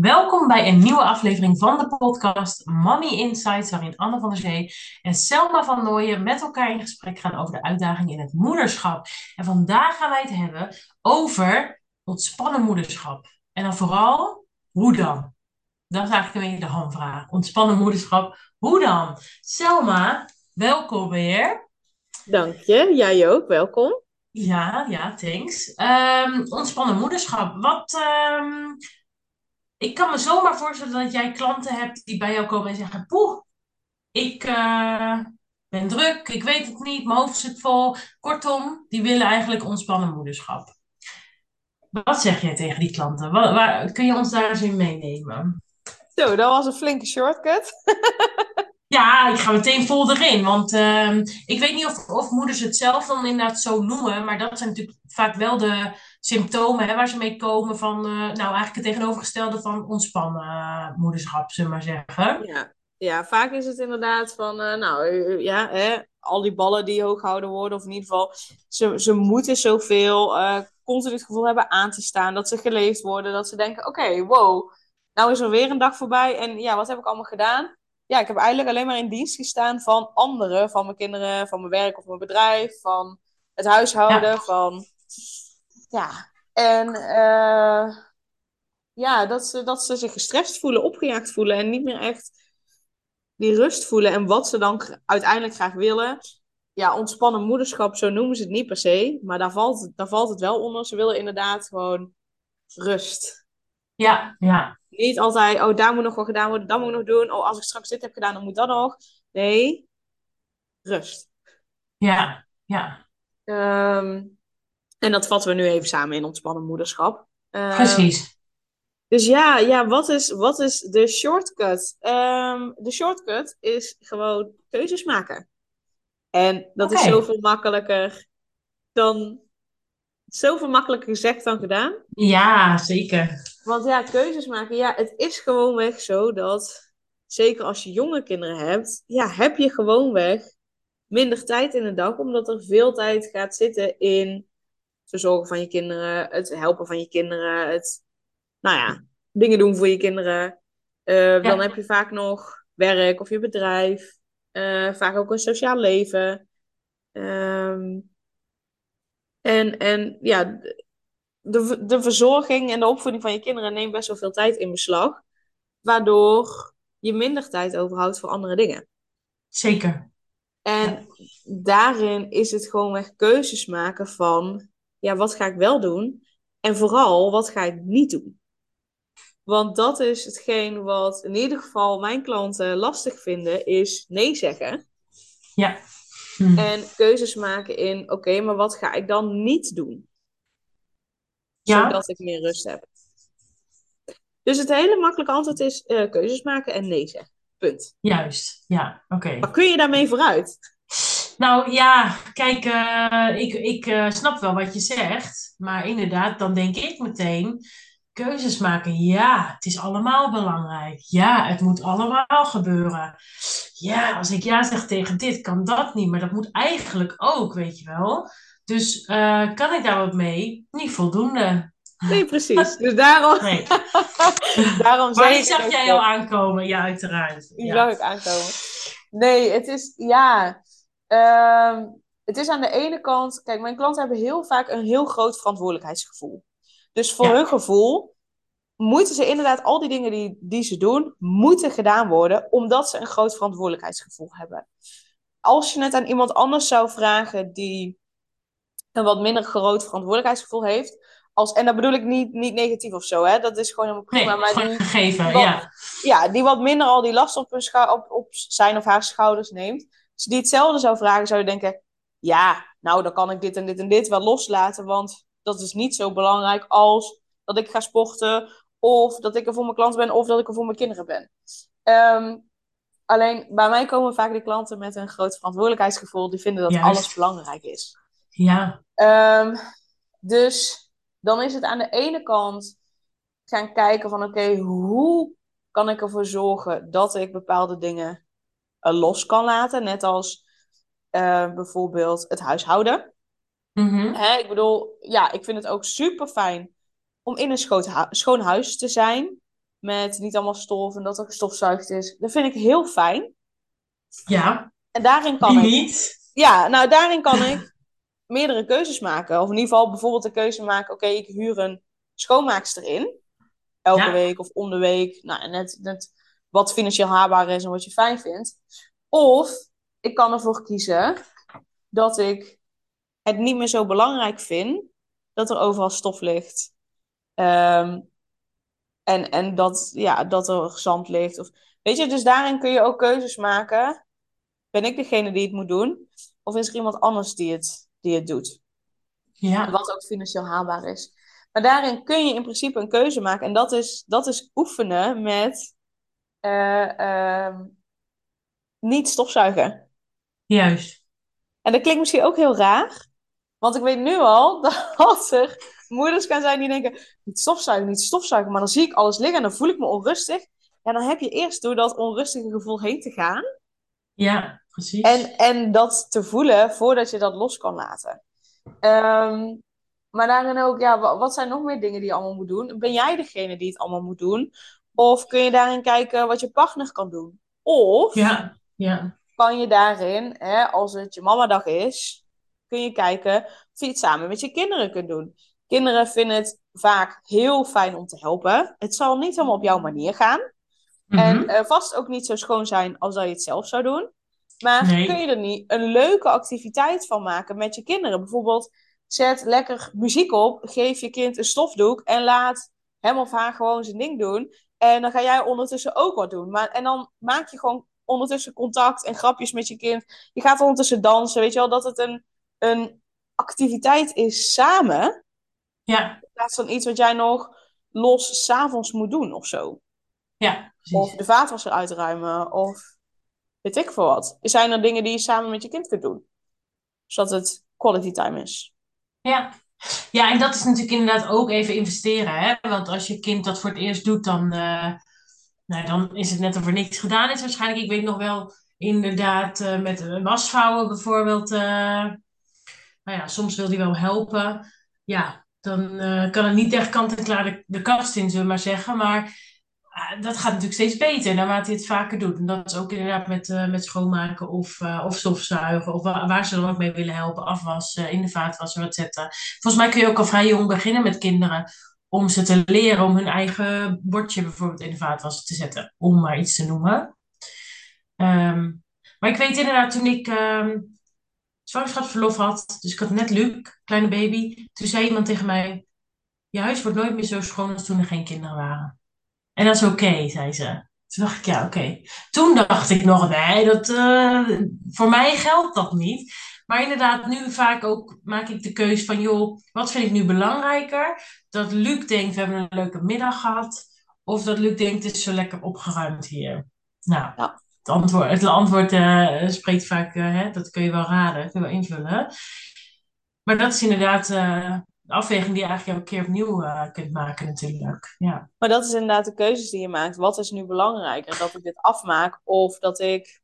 Welkom bij een nieuwe aflevering van de podcast Mommy Insights, waarin Anne van der Zee en Selma van Nooijen met elkaar in gesprek gaan over de uitdaging in het moederschap. En vandaag gaan wij het hebben over ontspannen moederschap. En dan vooral, hoe dan? Dat is eigenlijk een beetje de hamvraag. Ontspannen moederschap, hoe dan? Selma, welkom weer. Dank je, jij ook, welkom. Ja, ja, thanks. Ehm, ontspannen moederschap. Wat, ehm, ik kan me zomaar voorstellen dat jij klanten hebt die bij jou komen en zeggen: Poeh, ik eh, ben druk, ik weet het niet, mijn hoofd zit vol. Kortom, die willen eigenlijk ontspannen moederschap. Wat zeg jij tegen die klanten? Waar, waar- kun je ons daar eens in meenemen? Zo, dat was een flinke shortcut. Ja, ik ga meteen vol erin. Want ehm, ik weet niet of, of moeders het zelf dan inderdaad zo noemen. Maar dat zijn natuurlijk vaak wel de symptomen hè, waar ze mee komen van... eh, nou, eigenlijk het tegenovergestelde van ontspannen eh, moederschap, zullen we maar zeggen. Ja, ja vaak is het inderdaad van, eh, nou ja, hè, al die ballen die hoog gehouden worden, of in ieder geval, ze, ze moeten zoveel, continu het gevoel hebben aan te staan, dat ze geleefd worden, dat ze denken, oké, wow, nou is er weer een dag voorbij en ja, wat heb ik allemaal gedaan? Ja, ik heb eigenlijk alleen maar in dienst gestaan van anderen, van mijn kinderen, van mijn werk of mijn bedrijf, van het huishouden, Ja. van, ja, en eh, ja, dat ze, dat ze zich gestrest voelen, opgejaagd voelen en niet meer echt die rust voelen. En wat ze dan uiteindelijk graag willen. Ja, ontspannen moederschap, zo noemen ze het niet per se. Maar daar valt, daar valt het wel onder. Ze willen inderdaad gewoon rust. Ja, ja, Niet altijd, oh, daar moet nog wat gedaan worden, dat moet ik nog doen. Oh, als ik straks dit heb gedaan, dan moet dat nog. Nee, rust. ja, ja. Ehm, en dat vatten we nu even samen in ontspannen moederschap. Ehm, Precies. Dus ja, ja wat, is, wat is de shortcut? Ehm, de shortcut is gewoon keuzes maken. En dat is zoveel makkelijker dan... Zoveel makkelijker gezegd dan gedaan. Ja, zeker. Want ja, keuzes maken, ja, het is gewoonweg zo dat... Zeker als je jonge kinderen hebt, ja, heb je gewoonweg minder tijd in de dag. Omdat er veel tijd gaat zitten in verzorgen van je kinderen, het helpen van je kinderen, het nou ja, dingen doen voor je kinderen. Eh, Dan heb je vaak nog werk of je bedrijf. Eh, vaak ook een sociaal leven. Ehm, en, en ja, de, de verzorging en de opvoeding van je kinderen neemt best wel veel tijd in beslag. Waardoor je minder tijd overhoudt voor andere dingen. Zeker. En daarin is het gewoon echt keuzes maken van, ja, wat ga ik wel doen? En vooral, wat ga ik niet doen? Want dat is hetgeen wat in ieder geval mijn klanten lastig vinden, is nee zeggen. Ja. Hm. En keuzes maken in, oké, maar wat ga ik dan niet doen? Ja. Zodat ik meer rust heb. Dus het hele makkelijke antwoord is eh, keuzes maken en nee zeggen. Punt. Juist. Ja, oké. Maar kun je daarmee vooruit? Nou ja, kijk, eh, ik, ik eh, snap wel wat je zegt, maar inderdaad, dan denk ik meteen, keuzes maken, ja, het is allemaal belangrijk. Ja, het moet allemaal gebeuren. Ja, als ik ja zeg tegen dit, kan dat niet, maar dat moet eigenlijk ook, weet je wel. Dus eh, kan ik daar wat mee? Niet voldoende. Nee, precies. Dus daarom, Nee. daarom Maar zeg die ik zag jij al aankomen, ja, uiteraard. Die Ja. zag ik aankomen. Nee, het is, ja. Ehm, het is aan de ene kant, kijk, mijn klanten hebben heel vaak een heel groot verantwoordelijkheidsgevoel. Dus voor Ja. hun gevoel moeten ze inderdaad al die dingen die, die ze doen, moeten gedaan worden, omdat ze een groot verantwoordelijkheidsgevoel hebben. Als je het aan iemand anders zou vragen die een wat minder groot verantwoordelijkheidsgevoel heeft, als, en dat bedoel ik niet, niet negatief of zo, hè, dat is gewoon helemaal Nee, prima, maar gewoon die, gegeven, die wat- ja. ja, die wat minder al die last op, hun op, op zijn of haar schouders neemt. Als die hetzelfde zou vragen, zou je denken: ja, nou, dan kan ik dit en dit en dit wel loslaten, want dat is niet zo belangrijk als dat ik ga sporten, of dat ik er voor mijn klant ben, of dat ik er voor mijn kinderen ben. Ehm, alleen bij mij komen vaak de klanten met een groot verantwoordelijkheidsgevoel, die vinden dat Juist. alles belangrijk is. Ja, Ehm, dus dan is het aan de ene kant gaan kijken van oké, hoe kan ik ervoor zorgen dat ik bepaalde dingen los kan laten. Net als eh, bijvoorbeeld het huishouden. Mhm. Hè, ik bedoel, ja, ik vind het ook super fijn om in een schoot hu- schoon huis te zijn. met niet allemaal stof en dat er gestofzuigd is. Dat vind ik heel fijn. Ja, En daarin kan wie ik... niet? Ja, nou daarin kan ik meerdere keuzes maken. Of in ieder geval bijvoorbeeld de keuze maken, oké, ik huur een schoonmaakster in. Elke Ja. week of om de week. Nou, en net, net wat financieel haalbaar is en wat je fijn vindt. Of ik kan ervoor kiezen dat ik het niet meer zo belangrijk vind dat er overal stof ligt. Ehm, en en dat, ja, dat er zand ligt. Of, weet je, dus daarin kun je ook keuzes maken. Ben ik degene die het moet doen? Of is er iemand anders die het, die het doet? Ja, Wat ook financieel haalbaar is. Maar daarin kun je in principe een keuze maken. En dat is, dat is oefenen met eh, ehm, niet stofzuigen. juist. En dat klinkt misschien ook heel raar. Want ik weet nu al dat er moeders kan zijn die denken... Niet stofzuigen, niet stofzuigen. Maar dan zie ik alles liggen en dan voel ik me onrustig. En dan heb je eerst door dat onrustige gevoel heen te gaan. Ja, precies. En, en dat te voelen voordat je dat los kan laten. Ehm, maar daarin ook, ja, wa- wat zijn nog meer dingen die je allemaal moet doen? Ben jij degene die het allemaal moet doen? Of kun je daarin kijken wat je partner kan doen? Of Ja, ja, kan je daarin, hè, als het je mamadag is, kun je kijken of je het samen met je kinderen kunt doen. Kinderen vinden het vaak heel fijn om te helpen. Het zal niet helemaal op jouw manier gaan. En Mhm. eh, vast ook niet zo schoon zijn als dat je het zelf zou doen. Maar Nee. kun je er niet een leuke activiteit van maken met je kinderen? Bijvoorbeeld, zet lekker muziek op, geef je kind een stofdoek en laat hem of haar gewoon zijn ding doen. En dan ga jij ondertussen ook wat doen. Maar, en dan maak je gewoon ondertussen contact en grapjes met je kind. Je gaat ondertussen dansen, weet je wel, dat het een, een activiteit is samen. ja, In plaats van iets wat jij nog los s'avonds moet doen of zo. ja, Of precies. de vaatwasser uitruimen. Of weet ik veel wat. Zijn er dingen die je samen met je kind kunt doen? Zodat het quality time is. Ja. Ja, en dat is natuurlijk inderdaad ook even investeren. Hè? Want als je kind dat voor het eerst doet, dan, eh, nou, dan is het net of er niks gedaan is waarschijnlijk. Ik weet nog wel inderdaad eh, met wasvouwen bijvoorbeeld. eh, nou ja, soms wil hij wel helpen. Ja, dan kan het niet echt kant-en-klaar de, de kast in, zullen we maar zeggen. Maar dat gaat natuurlijk steeds beter naarmate hij het vaker doet. En dat is ook inderdaad met, eh, met schoonmaken of, eh, of stofzuigen. Of wa- waar ze dan ook mee willen helpen. Afwassen, in de vaatwasser wat zetten. Volgens mij kun je ook al vrij jong beginnen met kinderen. Om ze te leren om hun eigen bordje bijvoorbeeld in de vaatwasser te zetten. Om maar iets te noemen. Ehm, maar ik weet inderdaad toen ik ehm zwangerschapsverlof had. Dus ik had net Luc, kleine baby. Toen zei iemand tegen mij: Je huis wordt nooit meer zo schoon als toen er geen kinderen waren. En dat is oké, zei ze. Toen dacht ik, ja, oké. Toen dacht ik nog, nee, dat, eh, voor mij geldt dat niet. Maar inderdaad, nu vaak ook maak ik de keus van, joh, wat vind ik nu belangrijker? Dat Luc denkt, we hebben een leuke middag gehad. Of dat Luc denkt, het is zo lekker opgeruimd hier. Nou, Ja. het antwoord, het antwoord eh, spreekt vaak, eh, hè, dat kun je wel raden, kun je wel invullen. Maar dat is inderdaad de afweging die je eigenlijk elke keer opnieuw eh, kunt maken natuurlijk. Ja. Maar dat is inderdaad de keuzes die je maakt. Wat is nu belangrijker? Dat ik dit afmaak of dat ik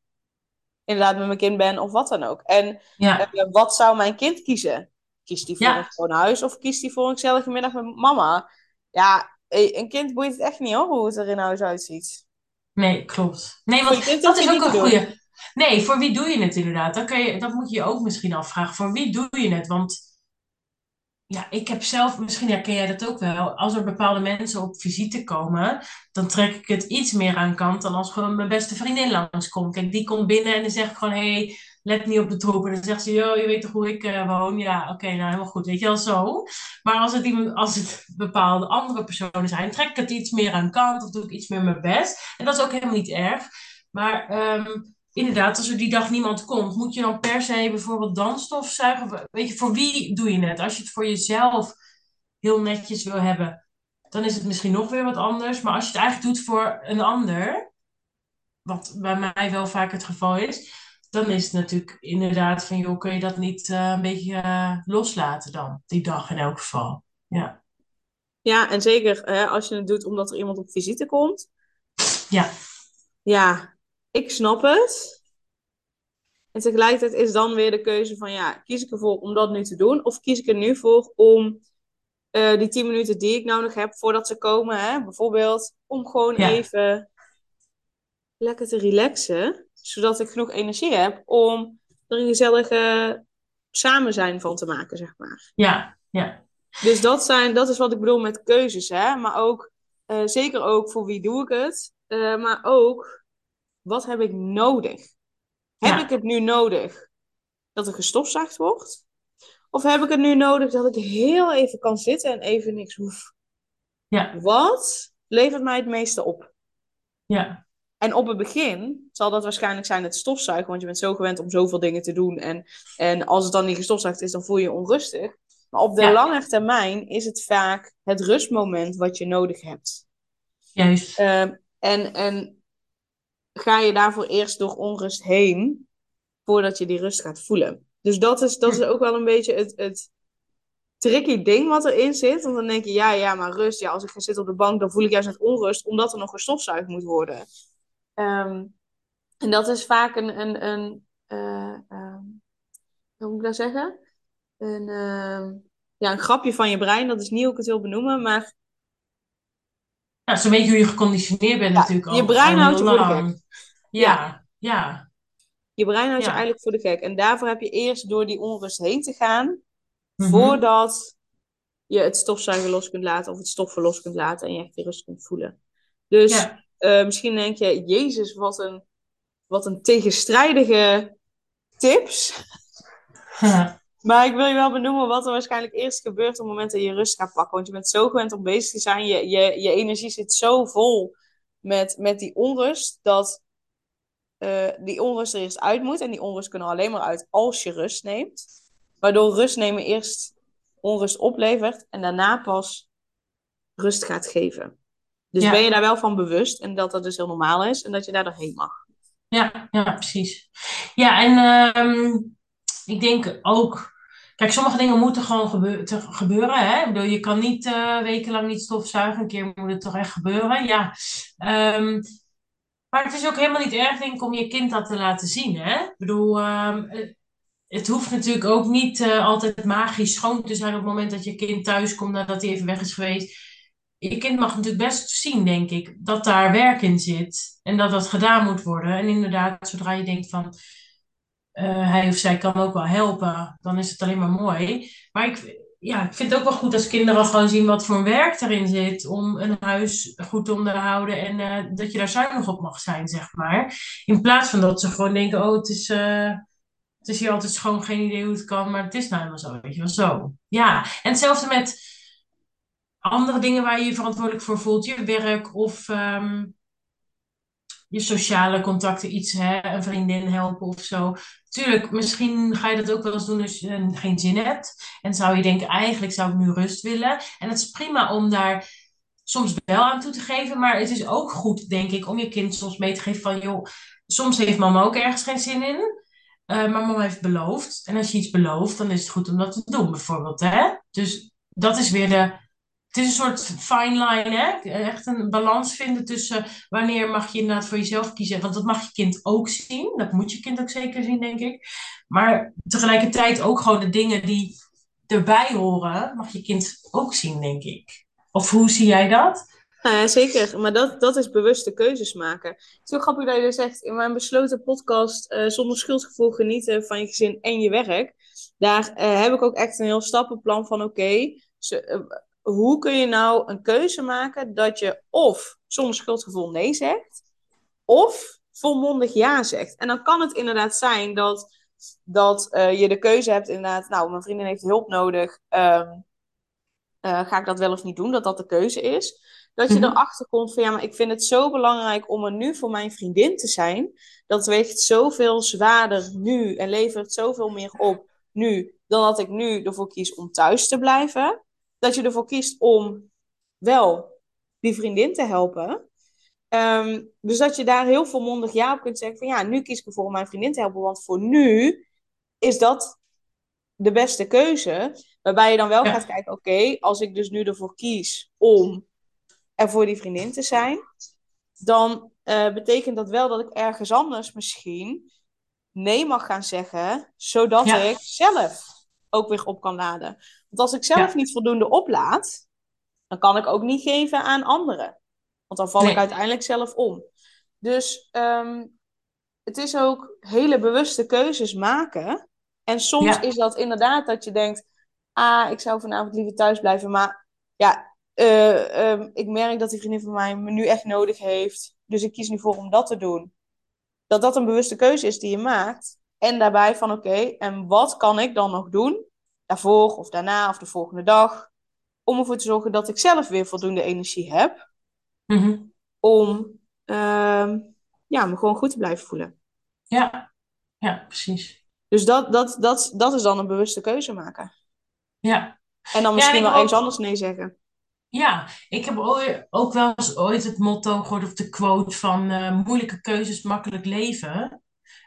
inderdaad met mijn kind ben of wat dan ook. En Ja. eh, wat zou mijn kind kiezen? Kiest hij voor Ja. een gewoon huis of kiest hij voor een gezellige middag met mama? Ja, eh, een kind boeit het echt niet hoor, hoe het er in huis uitziet. Nee, klopt. Nee, want dat is ook een goede. Nee, voor wie doe je het inderdaad? Je, dat moet je je ook misschien afvragen. Voor wie doe je het? Want ja, ik heb zelf, misschien herken jij dat ook wel. Als er bepaalde mensen op visite komen, dan trek ik het iets meer aan kant dan als gewoon mijn beste vriendin langskomt. Kijk, die komt binnen en dan zeg ik gewoon, hé, hey, let niet op de troep. En dan zegt ze, joh, je weet toch hoe ik eh, woon? Ja, oké, nou helemaal goed. Weet je wel zo. Maar als het, iemand, als het bepaalde andere personen zijn, trek ik het iets meer aan kant of doe ik iets meer mijn best. En dat is ook helemaal niet erg. Maar ehm, inderdaad, als er die dag niemand komt, moet je dan per se bijvoorbeeld dansstofzuigen? Of, Weet je, voor wie doe je het? Als je het voor jezelf heel netjes wil hebben, dan is het misschien nog weer wat anders. Maar als je het eigenlijk doet voor een ander, wat bij mij wel vaak het geval is, dan is het natuurlijk inderdaad van, joh, kun je dat niet eh, een beetje eh, loslaten dan, die dag in elk geval. Ja, Ja, en zeker hè, als je het doet omdat er iemand op visite komt. ja, Ja, ik snap het. En tegelijkertijd is dan weer de keuze van, ja, kies ik ervoor om dat nu te doen? Of kies ik er nu voor om eh, die 10 minuten die ik nodig heb voordat ze komen. Hè? Bijvoorbeeld om gewoon Ja. even lekker te relaxen. Zodat ik genoeg energie heb om er een gezellige samen zijn van te maken, zeg maar. Ja, ja, Dus dat, zijn, dat is wat ik bedoel met keuzes. Hè? Maar ook, eh, zeker ook voor wie doe ik het. Eh, maar ook, wat heb ik nodig? Heb ik het nu nodig dat er gestofzuigd wordt? Of heb ik het nu nodig dat ik heel even kan zitten en even niks hoef? ja, Wat levert mij het meeste op? ja, En op het begin zal dat waarschijnlijk zijn het stofzuigen, want je bent zo gewend om zoveel dingen te doen. En, en als het dan niet gestofzuigd is, dan voel je je onrustig. Maar op de Ja. lange termijn is het vaak het rustmoment wat je nodig hebt. juist. Ehm, en, en ga je daarvoor eerst door onrust heen, voordat je die rust gaat voelen. Dus dat is, dat is ook wel een beetje het, het tricky ding wat erin zit. Want dan denk je, ja, ja, maar rust. Ja, als ik ga zitten op de bank, dan voel ik juist net onrust, omdat er nog gestofzuigd moet worden. Ehm, en dat is vaak een, een, een eh, ehm, hoe moet ik dat zeggen? Een, ehm, ja, een grapje van je brein. Dat is niet hoe ik het wil benoemen, maar Ja, zo'n beetje hoe je geconditioneerd bent Ja, natuurlijk al. je brein houdt je voor de lang. Ja, ja, je brein houdt je eigenlijk voor de gek. En daarvoor heb je eerst door die onrust heen te gaan, Mhm. voordat je het stofzuigen los kunt laten of het stoffen los kunt laten en je echt die rust kunt voelen. Dus eh, misschien denk je, Jezus, wat een, wat een tegenstrijdige tips. Maar ik wil je wel benoemen wat er waarschijnlijk eerst gebeurt op het moment dat je rust gaat pakken. Want je bent zo gewend om bezig te zijn. Je, je, je energie zit zo vol met, met die onrust. Dat eh, die onrust er eerst uit moet. En die onrust kunnen er alleen maar uit als je rust neemt. Waardoor rust nemen eerst onrust oplevert. En daarna pas rust gaat geven. Dus Ja. ben je daar wel van bewust. En dat dat dus heel normaal is. En dat je daar doorheen mag. ja, ja, precies. Ja, en ehm, ik denk ook... Kijk, sommige dingen moeten gewoon gebeuren. Hè? Ik bedoel, je kan niet eh, wekenlang niet stofzuigen. Een keer moet het toch echt gebeuren. Ja. Ehm, maar het is ook helemaal niet erg, denk ik, om je kind dat te laten zien. Hè? Ik bedoel, ehm, het, het hoeft natuurlijk ook niet eh, altijd magisch schoon te zijn op het moment dat je kind thuis komt nadat hij even weg is geweest. Je kind mag natuurlijk best zien, denk ik, dat daar werk in zit en dat dat gedaan moet worden. En inderdaad, zodra je denkt van eh, hij of zij kan ook wel helpen, dan is het alleen maar mooi. Maar ik, ja, ik vind het ook wel goed als kinderen gewoon zien wat voor werk erin zit om een huis goed onderhouden en eh, dat je daar zuinig op mag zijn, zeg maar. In plaats van dat ze gewoon denken, oh, het is, eh, het is hier altijd schoon, geen idee hoe het kan, maar het is nou helemaal zo, weet je wel, zo. Ja, en hetzelfde met andere dingen waar je je verantwoordelijk voor voelt, je werk of ehm, je sociale contacten, iets, hè, een vriendin helpen of zo. Tuurlijk, misschien ga je dat ook wel eens doen als je eh, geen zin hebt. En zou je denken, eigenlijk zou ik nu rust willen. En het is prima om daar soms wel aan toe te geven. Maar het is ook goed, denk ik, om je kind soms mee te geven van... joh, soms heeft mama ook ergens geen zin in. eh, maar mama heeft beloofd. En als je iets belooft, dan is het goed om dat te doen, bijvoorbeeld. Hè? Dus dat is weer de... Het is een soort fine line, hè? Echt een balans vinden tussen wanneer mag je inderdaad voor jezelf kiezen. Want dat mag je kind ook zien. Dat moet je kind ook zeker zien, denk ik. Maar tegelijkertijd ook gewoon de dingen die erbij horen, mag je kind ook zien, denk ik. Of hoe zie jij dat? Nou ja, zeker. Maar dat, dat is bewuste keuzes maken. Het is heel grappig dat je zegt. In mijn besloten podcast eh, Zonder schuldgevoel genieten van je gezin en je werk. Daar eh, heb ik ook echt een heel stappenplan van oké, eh, hoe kun je nou een keuze maken dat je of zonder schuldgevoel nee zegt, of volmondig ja zegt. En dan kan het inderdaad zijn dat, dat eh, je de keuze hebt inderdaad, nou, mijn vriendin heeft hulp nodig. ehm, eh, ga ik dat wel of niet doen? Dat dat de keuze is. Dat je Mhm. erachter komt van ja, maar ik vind het zo belangrijk om er nu voor mijn vriendin te zijn. Dat weegt zoveel zwaarder nu en levert zoveel meer op nu dan dat ik nu ervoor kies om thuis te blijven. Dat je ervoor kiest om wel die vriendin te helpen. Ehm, dus dat je daar heel volmondig ja op kunt zeggen van ja, nu kies ik ervoor om mijn vriendin te helpen. Want voor nu is dat de beste keuze. Waarbij je dan wel Ja. gaat kijken, oké, als ik dus nu ervoor kies om er voor die vriendin te zijn, dan eh, betekent dat wel dat ik ergens anders misschien nee mag gaan zeggen, zodat Ja. ik zelf ook weer op kan laden. Want als ik zelf Ja. niet voldoende oplaad, dan kan ik ook niet geven aan anderen. Want dan val ik uiteindelijk zelf om. Dus ehm, het is ook hele bewuste keuzes maken. En soms Ja. is dat inderdaad dat je denkt: ah, ik zou vanavond liever thuis blijven. Maar ja, eh, ehm, ik merk dat die vriendin van mij me nu echt nodig heeft. Dus ik kies nu voor om dat te doen. Dat dat een bewuste keuze is die je maakt. En daarbij van oké, en wat kan ik dan nog doen? Daarvoor of daarna of de volgende dag. Om ervoor te zorgen dat ik zelf weer voldoende energie heb. Mhm. Om ehm, ja, me gewoon goed te blijven voelen. Ja. Ja, precies. Dus dat, dat, dat, dat is dan een bewuste keuze maken. Ja. En dan Ja, misschien en ik wel ook- ergens anders nee zeggen. Ja, ik heb ooit, ook wel eens ooit het motto gehoord of de quote van eh, moeilijke keuzes, makkelijk leven.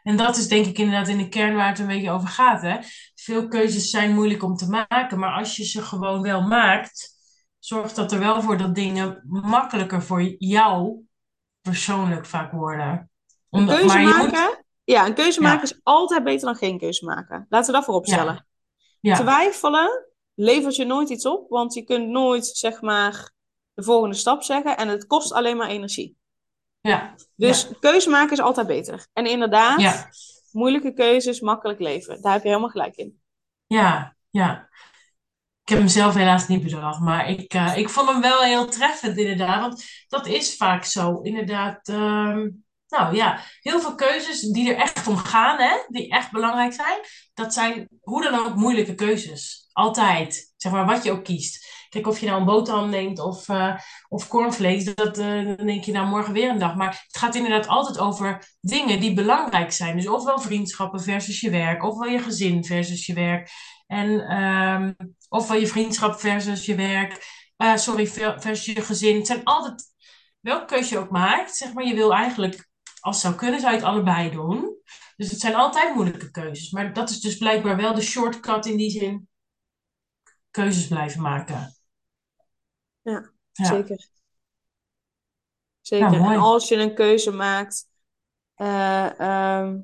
En dat is denk ik inderdaad in de kern waar het een beetje over gaat. Hè? Veel keuzes zijn moeilijk om te maken, maar als je ze gewoon wel maakt, zorgt dat er wel voor dat dingen makkelijker voor jou persoonlijk vaak worden. Keuze maar maken, moet, ja, een keuze Ja. maken is altijd beter dan geen keuze maken. Laten we dat voorop Ja. stellen. ja, Twijfelen levert je nooit iets op, want je kunt nooit, zeg maar, de volgende stap zeggen en het kost alleen maar energie. Ja, Dus keuze maken is altijd beter. En inderdaad, ja, moeilijke keuzes, makkelijk leven. Daar heb je helemaal gelijk in. ja, ja. Ik heb hem zelf helaas niet bedacht, maar ik, eh, ik vond hem wel heel treffend inderdaad. Want dat is vaak zo, inderdaad. ehm, nou ja, heel veel keuzes die er echt om gaan, hè, die echt belangrijk zijn, dat zijn hoe dan ook moeilijke keuzes. Altijd, zeg maar, wat je ook kiest. Kijk, of je nou een boterham neemt of, eh, of cornflakes, dat, eh, dan denk je nou morgen weer een dag. Maar het gaat inderdaad altijd over dingen die belangrijk zijn. Dus ofwel vriendschappen versus je werk, ofwel je gezin versus je werk. En ehm, ofwel je vriendschap versus je werk. eh, sorry, ver- versus je gezin. Het zijn altijd, welke keuze je ook maakt, zeg maar, je wil eigenlijk, als het zou kunnen, zou je het allebei doen. Dus het zijn altijd moeilijke keuzes. Maar dat is dus blijkbaar wel de shortcut in die zin. Keuzes blijven maken. Ja, Ja. zeker. Zeker. Ja, mooi. En als je een keuze maakt eh, ehm,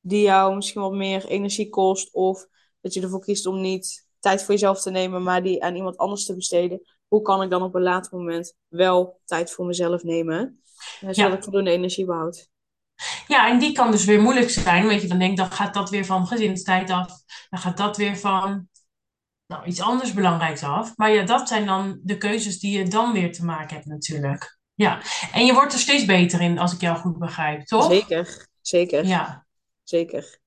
die jou misschien wat meer energie kost, of dat je ervoor kiest om niet tijd voor jezelf te nemen, maar die aan iemand anders te besteden, hoe kan ik dan op een later moment wel tijd voor mezelf nemen, eh, zodat Ja. ik voldoende energie behoud? Ja, en die kan dus weer moeilijk zijn. Weet je, dan denk ik, dan gaat dat weer van gezinstijd af. Dan gaat dat weer van nou, iets anders belangrijks af. Maar ja, dat zijn dan de keuzes die je dan weer te maken hebt natuurlijk. Ja, en je wordt er steeds beter in, als ik jou goed begrijp, toch? Zeker, zeker, Ja, zeker.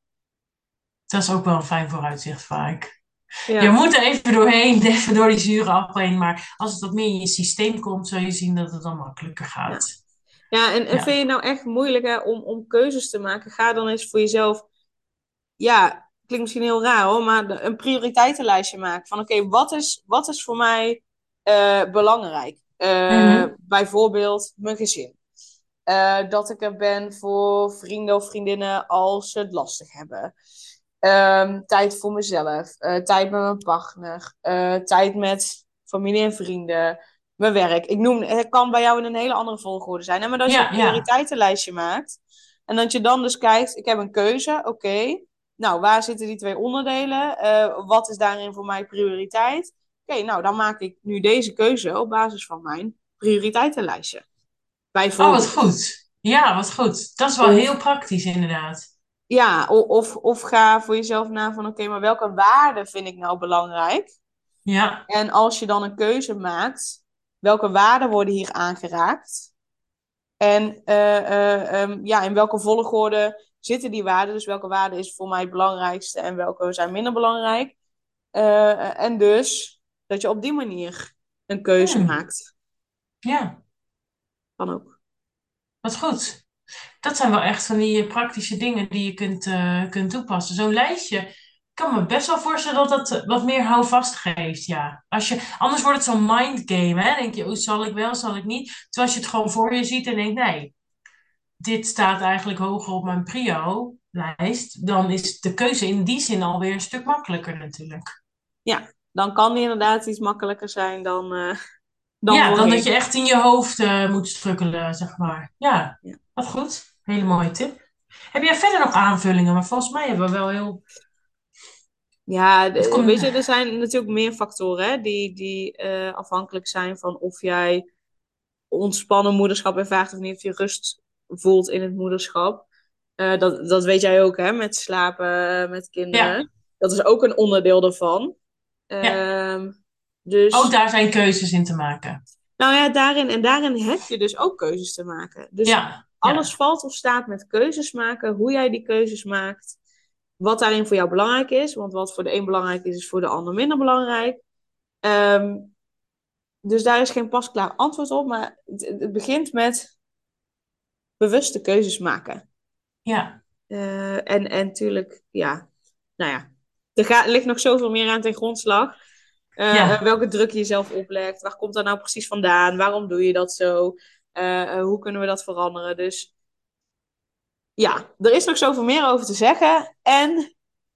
dat is ook wel een fijn vooruitzicht vaak. Ja. Je moet er even doorheen, even door die zure appel heen. Maar als het wat meer in je systeem komt, zul je zien dat het dan makkelijker gaat. Ja, en, en Ja. vind je het nou echt moeilijk hè, om, om keuzes te maken? Ga dan eens voor jezelf, ja, klinkt misschien heel raar hoor, maar een prioriteitenlijstje maken. Van oké, wat, is, wat is voor mij eh, belangrijk? Eh, Mhm. Bijvoorbeeld mijn gezin. Eh, dat ik er ben voor vrienden of vriendinnen als ze het lastig hebben. Ehm, tijd voor mezelf. tijd met mijn partner. tijd met familie en vrienden mijn werk. Ik noem, het kan bij jou in een hele andere volgorde zijn. Hè? Maar als je een ja. prioriteitenlijstje maakt. En dat je dan dus kijkt, ik heb een keuze, oké. Nou, waar zitten die twee onderdelen? Eh, wat is daarin voor mij prioriteit? Oké, nou, dan maak ik nu deze keuze op basis van mijn prioriteitenlijstje. Oh, Bijvoorbeeld. wat goed. Ja, wat goed. Dat is wel heel praktisch, inderdaad. Ja, of, of ga voor jezelf na van, oké, maar welke waarden vind ik nou belangrijk? Ja, En als je dan een keuze maakt, welke waarden worden hier aangeraakt? En eh, eh, ehm, ja, in welke volgorde zitten die waarden? Dus welke waarde is voor mij het belangrijkste en welke zijn minder belangrijk? Eh, en dus dat je op die manier een keuze maakt. ja. Kan ook. Wat goed. Dat zijn wel echt van die eh, praktische dingen die je kunt, eh, kunt toepassen. Zo'n lijstje, ik kan me best wel voorstellen dat dat eh, wat meer houvast geeft, ja. Als je, anders wordt het zo'n mindgame, hè. denk je, oh, zal ik wel, zal ik niet? Terwijl als je het gewoon voor je ziet en denkt, nee, dit staat eigenlijk hoger op mijn prio-lijst, dan is de keuze in die zin alweer een stuk makkelijker natuurlijk. Dan kan die inderdaad iets makkelijker zijn dan, eh dan ja, dan dat je echt in je hoofd eh, moet strukkelen, zeg maar. Ja, Ja. wat goed. Hele mooie tip. Heb jij verder nog aanvullingen? Maar volgens mij hebben we wel heel... Ja, de- komt- weet je, er zijn natuurlijk meer factoren hè, die, die eh, afhankelijk zijn van of jij ontspannen moederschap ervaart of niet, of je rust voelt in het moederschap. Eh, dat, dat weet jij ook, hè, met slapen, met kinderen. Dat is ook een onderdeel daarvan. Ehm, dus, Ook daar zijn keuzes in te maken. nou ja, daarin, en daarin heb je dus ook keuzes te maken. Dus Ja, alles valt of staat met keuzes maken, hoe jij die keuzes maakt, wat daarin voor jou belangrijk is. Want wat voor de een belangrijk is, is voor de ander minder belangrijk. Ehm, dus daar is geen pasklaar antwoord op, maar het, het begint met bewuste keuzes maken. ja, Eh, en, en natuurlijk, ja, nou ja, er gaat, ligt nog zoveel meer aan ten grondslag. Eh, Ja. welke druk je jezelf oplegt, waar komt dat nou precies vandaan, waarom doe je dat zo, eh, hoe kunnen we dat veranderen. Dus ja, er is nog zoveel meer over te zeggen. En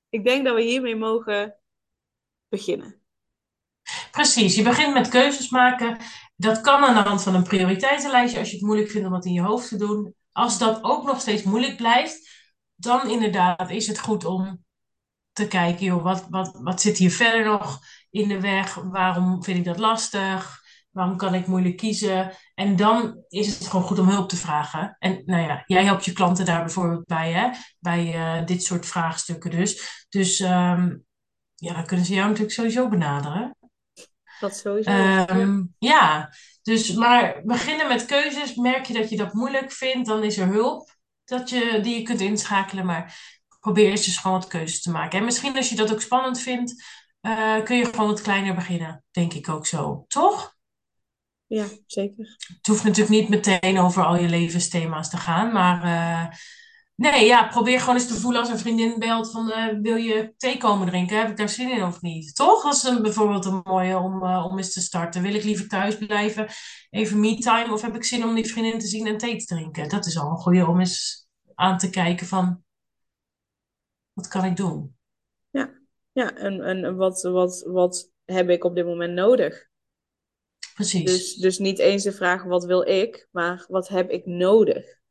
ik denk dat we hiermee mogen beginnen. Precies. Je begint met keuzes maken. Dat kan aan de hand van een prioriteitenlijstje als je het moeilijk vindt om dat in je hoofd te doen. Als dat ook nog steeds moeilijk blijft, dan inderdaad is het goed om te kijken, joh, wat, wat, wat zit hier verder nog in de weg? Waarom vind ik dat lastig? Waarom kan ik moeilijk kiezen? En dan is het gewoon goed om hulp te vragen. En nou ja, jij helpt je klanten daar bijvoorbeeld bij, hè? Bij eh, dit soort vraagstukken dus. Dus ehm, ja, dan kunnen ze jou natuurlijk sowieso benaderen. Dat sowieso. Ja. Ehm, ja, dus maar beginnen met keuzes. Merk je dat je dat moeilijk vindt, dan is er hulp dat je, die je kunt inschakelen. Maar probeer eerst eens gewoon wat keuzes te maken. En misschien als je dat ook spannend vindt, eh, kun je gewoon wat kleiner beginnen. Denk ik ook zo, toch? ja, zeker. Het hoeft natuurlijk niet meteen over al je levensthema's te gaan, maar eh, nee, ja, probeer gewoon eens te voelen als een vriendin belt van eh, wil je thee komen drinken? Heb ik daar zin in of niet? Toch? Dat is een, bijvoorbeeld een mooie om, eh, om eens te starten. Wil ik liever thuis blijven, even me-time, of heb ik zin om die vriendin te zien en thee te drinken? Dat is al een goede om eens aan te kijken van wat kan ik doen? Ja, en, en wat, wat, wat heb ik op dit moment nodig? Precies. Dus, dus niet eens de vraag wat wil ik, maar wat heb ik nodig?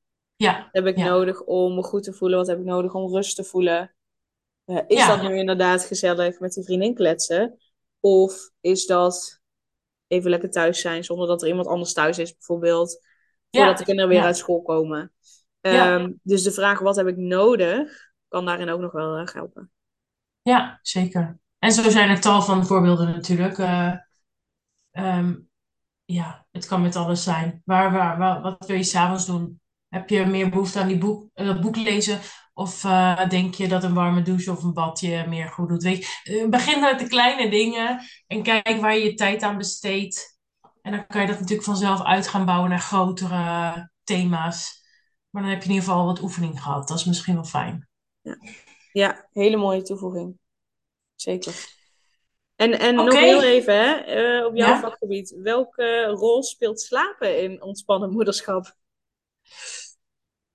Ja, Wat heb ik Ja. nodig om me goed te voelen? Wat heb ik nodig om rust te voelen? Eh, is Ja. dat nu inderdaad gezellig met die vriendin kletsen? Of is dat even lekker thuis zijn zonder dat er iemand anders thuis is, bijvoorbeeld? Voordat de kinderen weer uit school komen. Ehm, dus de vraag wat heb ik nodig, kan daarin ook nog wel erg helpen. Ja, zeker. En zo zijn er tal van voorbeelden natuurlijk. Eh, ehm, ja, het kan met alles zijn. Waar, waar, waar- wat wil je s'avonds doen? Heb je meer behoefte aan die boek, eh, dat boek lezen? Of eh, denk je dat een warme douche of een badje meer goed doet? Weet je, eh, begin met de kleine dingen en kijk waar je je tijd aan besteedt. En dan kan je dat natuurlijk vanzelf uit gaan bouwen naar grotere thema's. Maar dan heb je in ieder geval wat oefening gehad. Dat is misschien wel fijn. Ja, hele mooie toevoeging. Zeker. En, en nog heel even, hè, eh, op jouw Ja? vakgebied. Welke rol speelt slapen in ontspannen moederschap?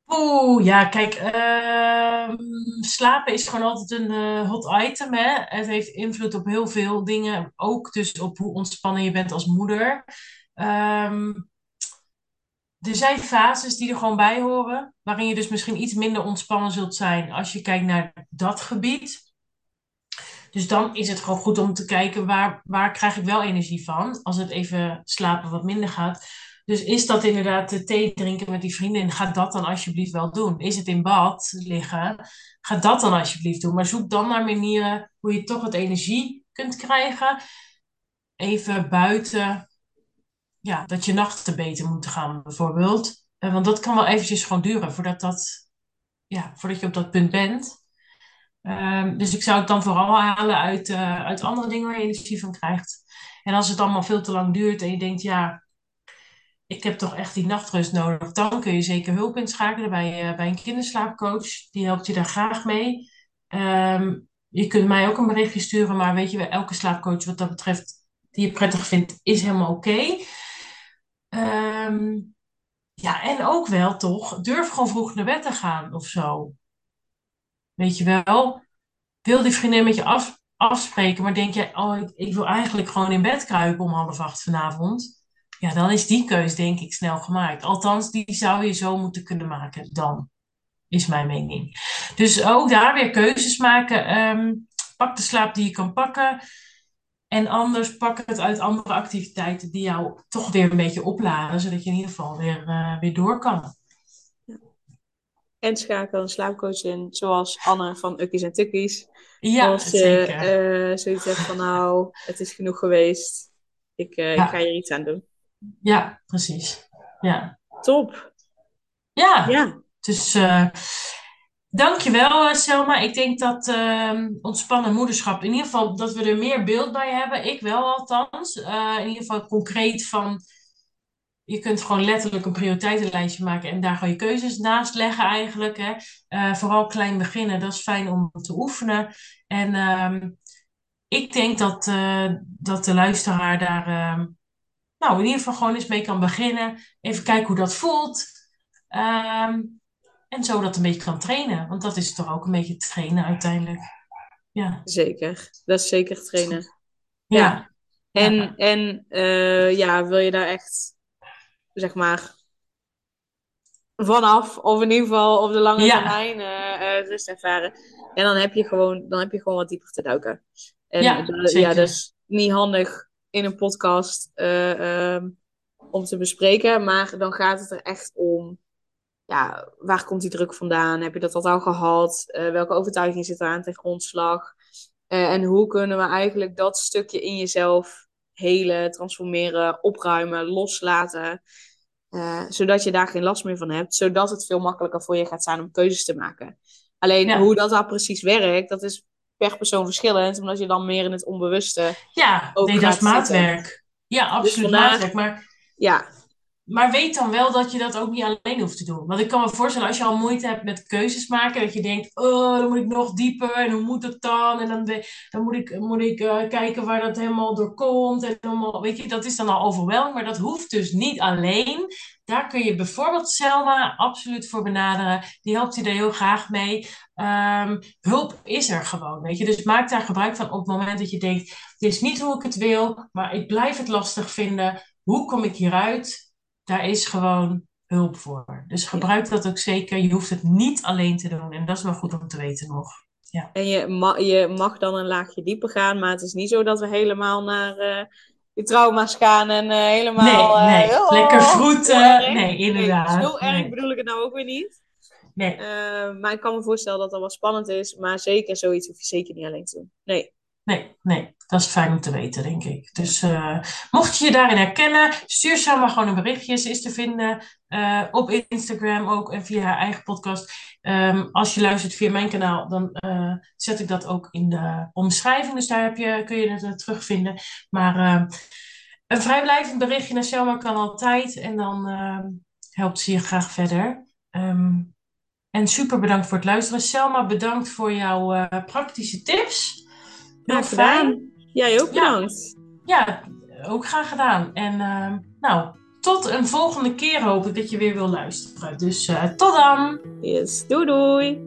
Oeh, ja, kijk, ehm, slapen is gewoon altijd een eh, hot item, hè. Het heeft invloed op heel veel dingen, ook dus op hoe ontspannen je bent als moeder. Ehm, er zijn fases die er gewoon bij horen, waarin je dus misschien iets minder ontspannen zult zijn als je kijkt naar dat gebied. Dus dan is het gewoon goed om te kijken waar, waar krijg ik wel energie van, als het even slapen wat minder gaat. Dus is dat inderdaad de thee drinken met die vriendin? Ga dat dan alsjeblieft wel doen. Is het in bad liggen? Ga dat dan alsjeblieft doen. Maar zoek dan naar manieren hoe je toch wat energie kunt krijgen. Even buiten, ja, dat je nachten beter moeten gaan bijvoorbeeld. Eh, Want dat kan wel eventjes gewoon duren voordat, dat, ja, voordat je op dat punt bent. Ehm, dus ik zou het dan vooral halen uit, eh, uit andere dingen waar je energie van krijgt. En als het allemaal veel te lang duurt en je denkt, ja, ik heb toch echt die nachtrust nodig, dan kun je zeker hulp inschakelen bij, eh, bij een kinderslaapcoach. Die helpt je daar graag mee. Ehm, je kunt mij ook een berichtje sturen, maar weet je, wel, elke slaapcoach wat dat betreft, die je prettig vindt, is helemaal oké. Ehm, ja, en ook wel toch, durf gewoon vroeg naar bed te gaan of zo. Weet je wel, wil die vriendin met je af, afspreken, maar denk je, oh, ik, ik wil eigenlijk gewoon in bed kruipen om half acht vanavond. Ja, dan is die keus denk ik snel gemaakt. Althans, die zou je zo moeten kunnen maken dan, is mijn mening. Dus ook daar weer keuzes maken. Ehm, pak de slaap die je kan pakken. En anders pak het uit andere activiteiten die jou toch weer een beetje opladen, zodat je in ieder geval weer, uh, weer door kan. En schakel een slaapcoach in, zoals Anne van Ukkies en Tukkies. Ja, Als je uh, zoiets hebt van nou, het is genoeg geweest. Ik, uh, Ja. ik ga hier iets aan doen. Ja, precies. Ja, Top. ja. Ja, dus uh, dankjewel uh, Selma. Ik denk dat uh, ontspannen moederschap, in ieder geval dat we er meer beeld bij hebben. Ik wel althans. Uh, in ieder geval concreet van, je kunt gewoon letterlijk een prioriteitenlijstje maken en daar gewoon je keuzes naast leggen eigenlijk. Hè. Vooral klein beginnen, dat is fijn om te oefenen. En um, ik denk dat, dat de luisteraar daar uh, nou, in ieder geval gewoon eens mee kan beginnen. Even kijken hoe dat voelt. Um, en zo dat een beetje kan trainen. Want dat is toch ook een beetje trainen uiteindelijk. Ja. zeker. Dat is zeker trainen. Ja. Ja. En, Ja. en uh, ja, wil je daar echt, zeg maar, vanaf, of in ieder geval op de lange Ja. termijn uh, uh, rust ervaren. En dan heb je gewoon, dan heb je gewoon wat dieper te duiken. En Ja, da- zeker. ja, dat is niet handig in een podcast eh, ehm, om te bespreken. Maar dan gaat het er echt om, ja, waar komt die druk vandaan? Heb je dat al gehad? Eh, welke overtuiging zit er aan ten grondslag? Eh, en hoe kunnen we eigenlijk dat stukje in jezelf helen, transformeren, opruimen, loslaten? Zodat je daar geen last meer van hebt. Zodat het veel makkelijker voor je gaat zijn om keuzes te maken. Alleen Ja. hoe dat daar precies werkt, dat is per persoon verschillend. Omdat je dan meer in het onbewuste... Ja, nee, dat is zitten. maatwerk. Ja, absoluut vandaar- maatwerk. Maar Ja, Maar weet dan wel dat je dat ook niet alleen hoeft te doen. Want ik kan me voorstellen, als je al moeite hebt met keuzes maken, dat je denkt, oh, dan moet ik nog dieper en hoe moet het dan? En dan, dan moet ik, moet ik eh, kijken waar dat helemaal door komt. En allemaal, weet je, dat is dan al overweldigend, maar dat hoeft dus niet alleen. Daar kun je bijvoorbeeld Selma absoluut voor benaderen. Die helpt je er heel graag mee. Ehm, hulp is er gewoon, weet je. Dus maak daar gebruik van op het moment dat je denkt, dit is niet hoe ik het wil, maar ik blijf het lastig vinden. Hoe kom ik hieruit? daar is gewoon hulp voor. Dus gebruik dat ook zeker. Je hoeft het niet alleen te doen. En dat is wel goed om te weten nog. en je, ma je mag dan een laagje dieper gaan. Maar het is niet zo dat we helemaal naar eh je trauma's gaan. En eh, helemaal... nee, eh, nee. oh, Lekker zo vroeten. Nee, inderdaad. zo erg Nee. bedoel ik het nou ook weer niet. Nee. Eh, maar ik kan me voorstellen dat dat wel spannend is. Maar zeker, zoiets hoef je zeker niet alleen te doen. Nee. Nee, nee, dat is fijn om te weten, denk ik. Dus uh, mocht je je daarin herkennen, stuur ze maar gewoon een berichtje. Ze is te vinden uh, op Instagram ook en via haar eigen podcast. Um, als je luistert via mijn kanaal, dan uh, zet ik dat ook in de omschrijving. Dus daar heb je, kun je het uh, terugvinden. Maar een vrijblijvend berichtje naar Selma kan altijd. En dan ehm, helpt ze je graag verder. Um, en super bedankt voor het luisteren. Selma, bedankt voor jouw uh, praktische tips. Heel fijn. Jij ook Ja. bedankt. Ja, ook graag gedaan. En uh, nou, tot een volgende keer hoop ik dat je weer wil luisteren. Dus uh, tot dan! Yes, doei doei!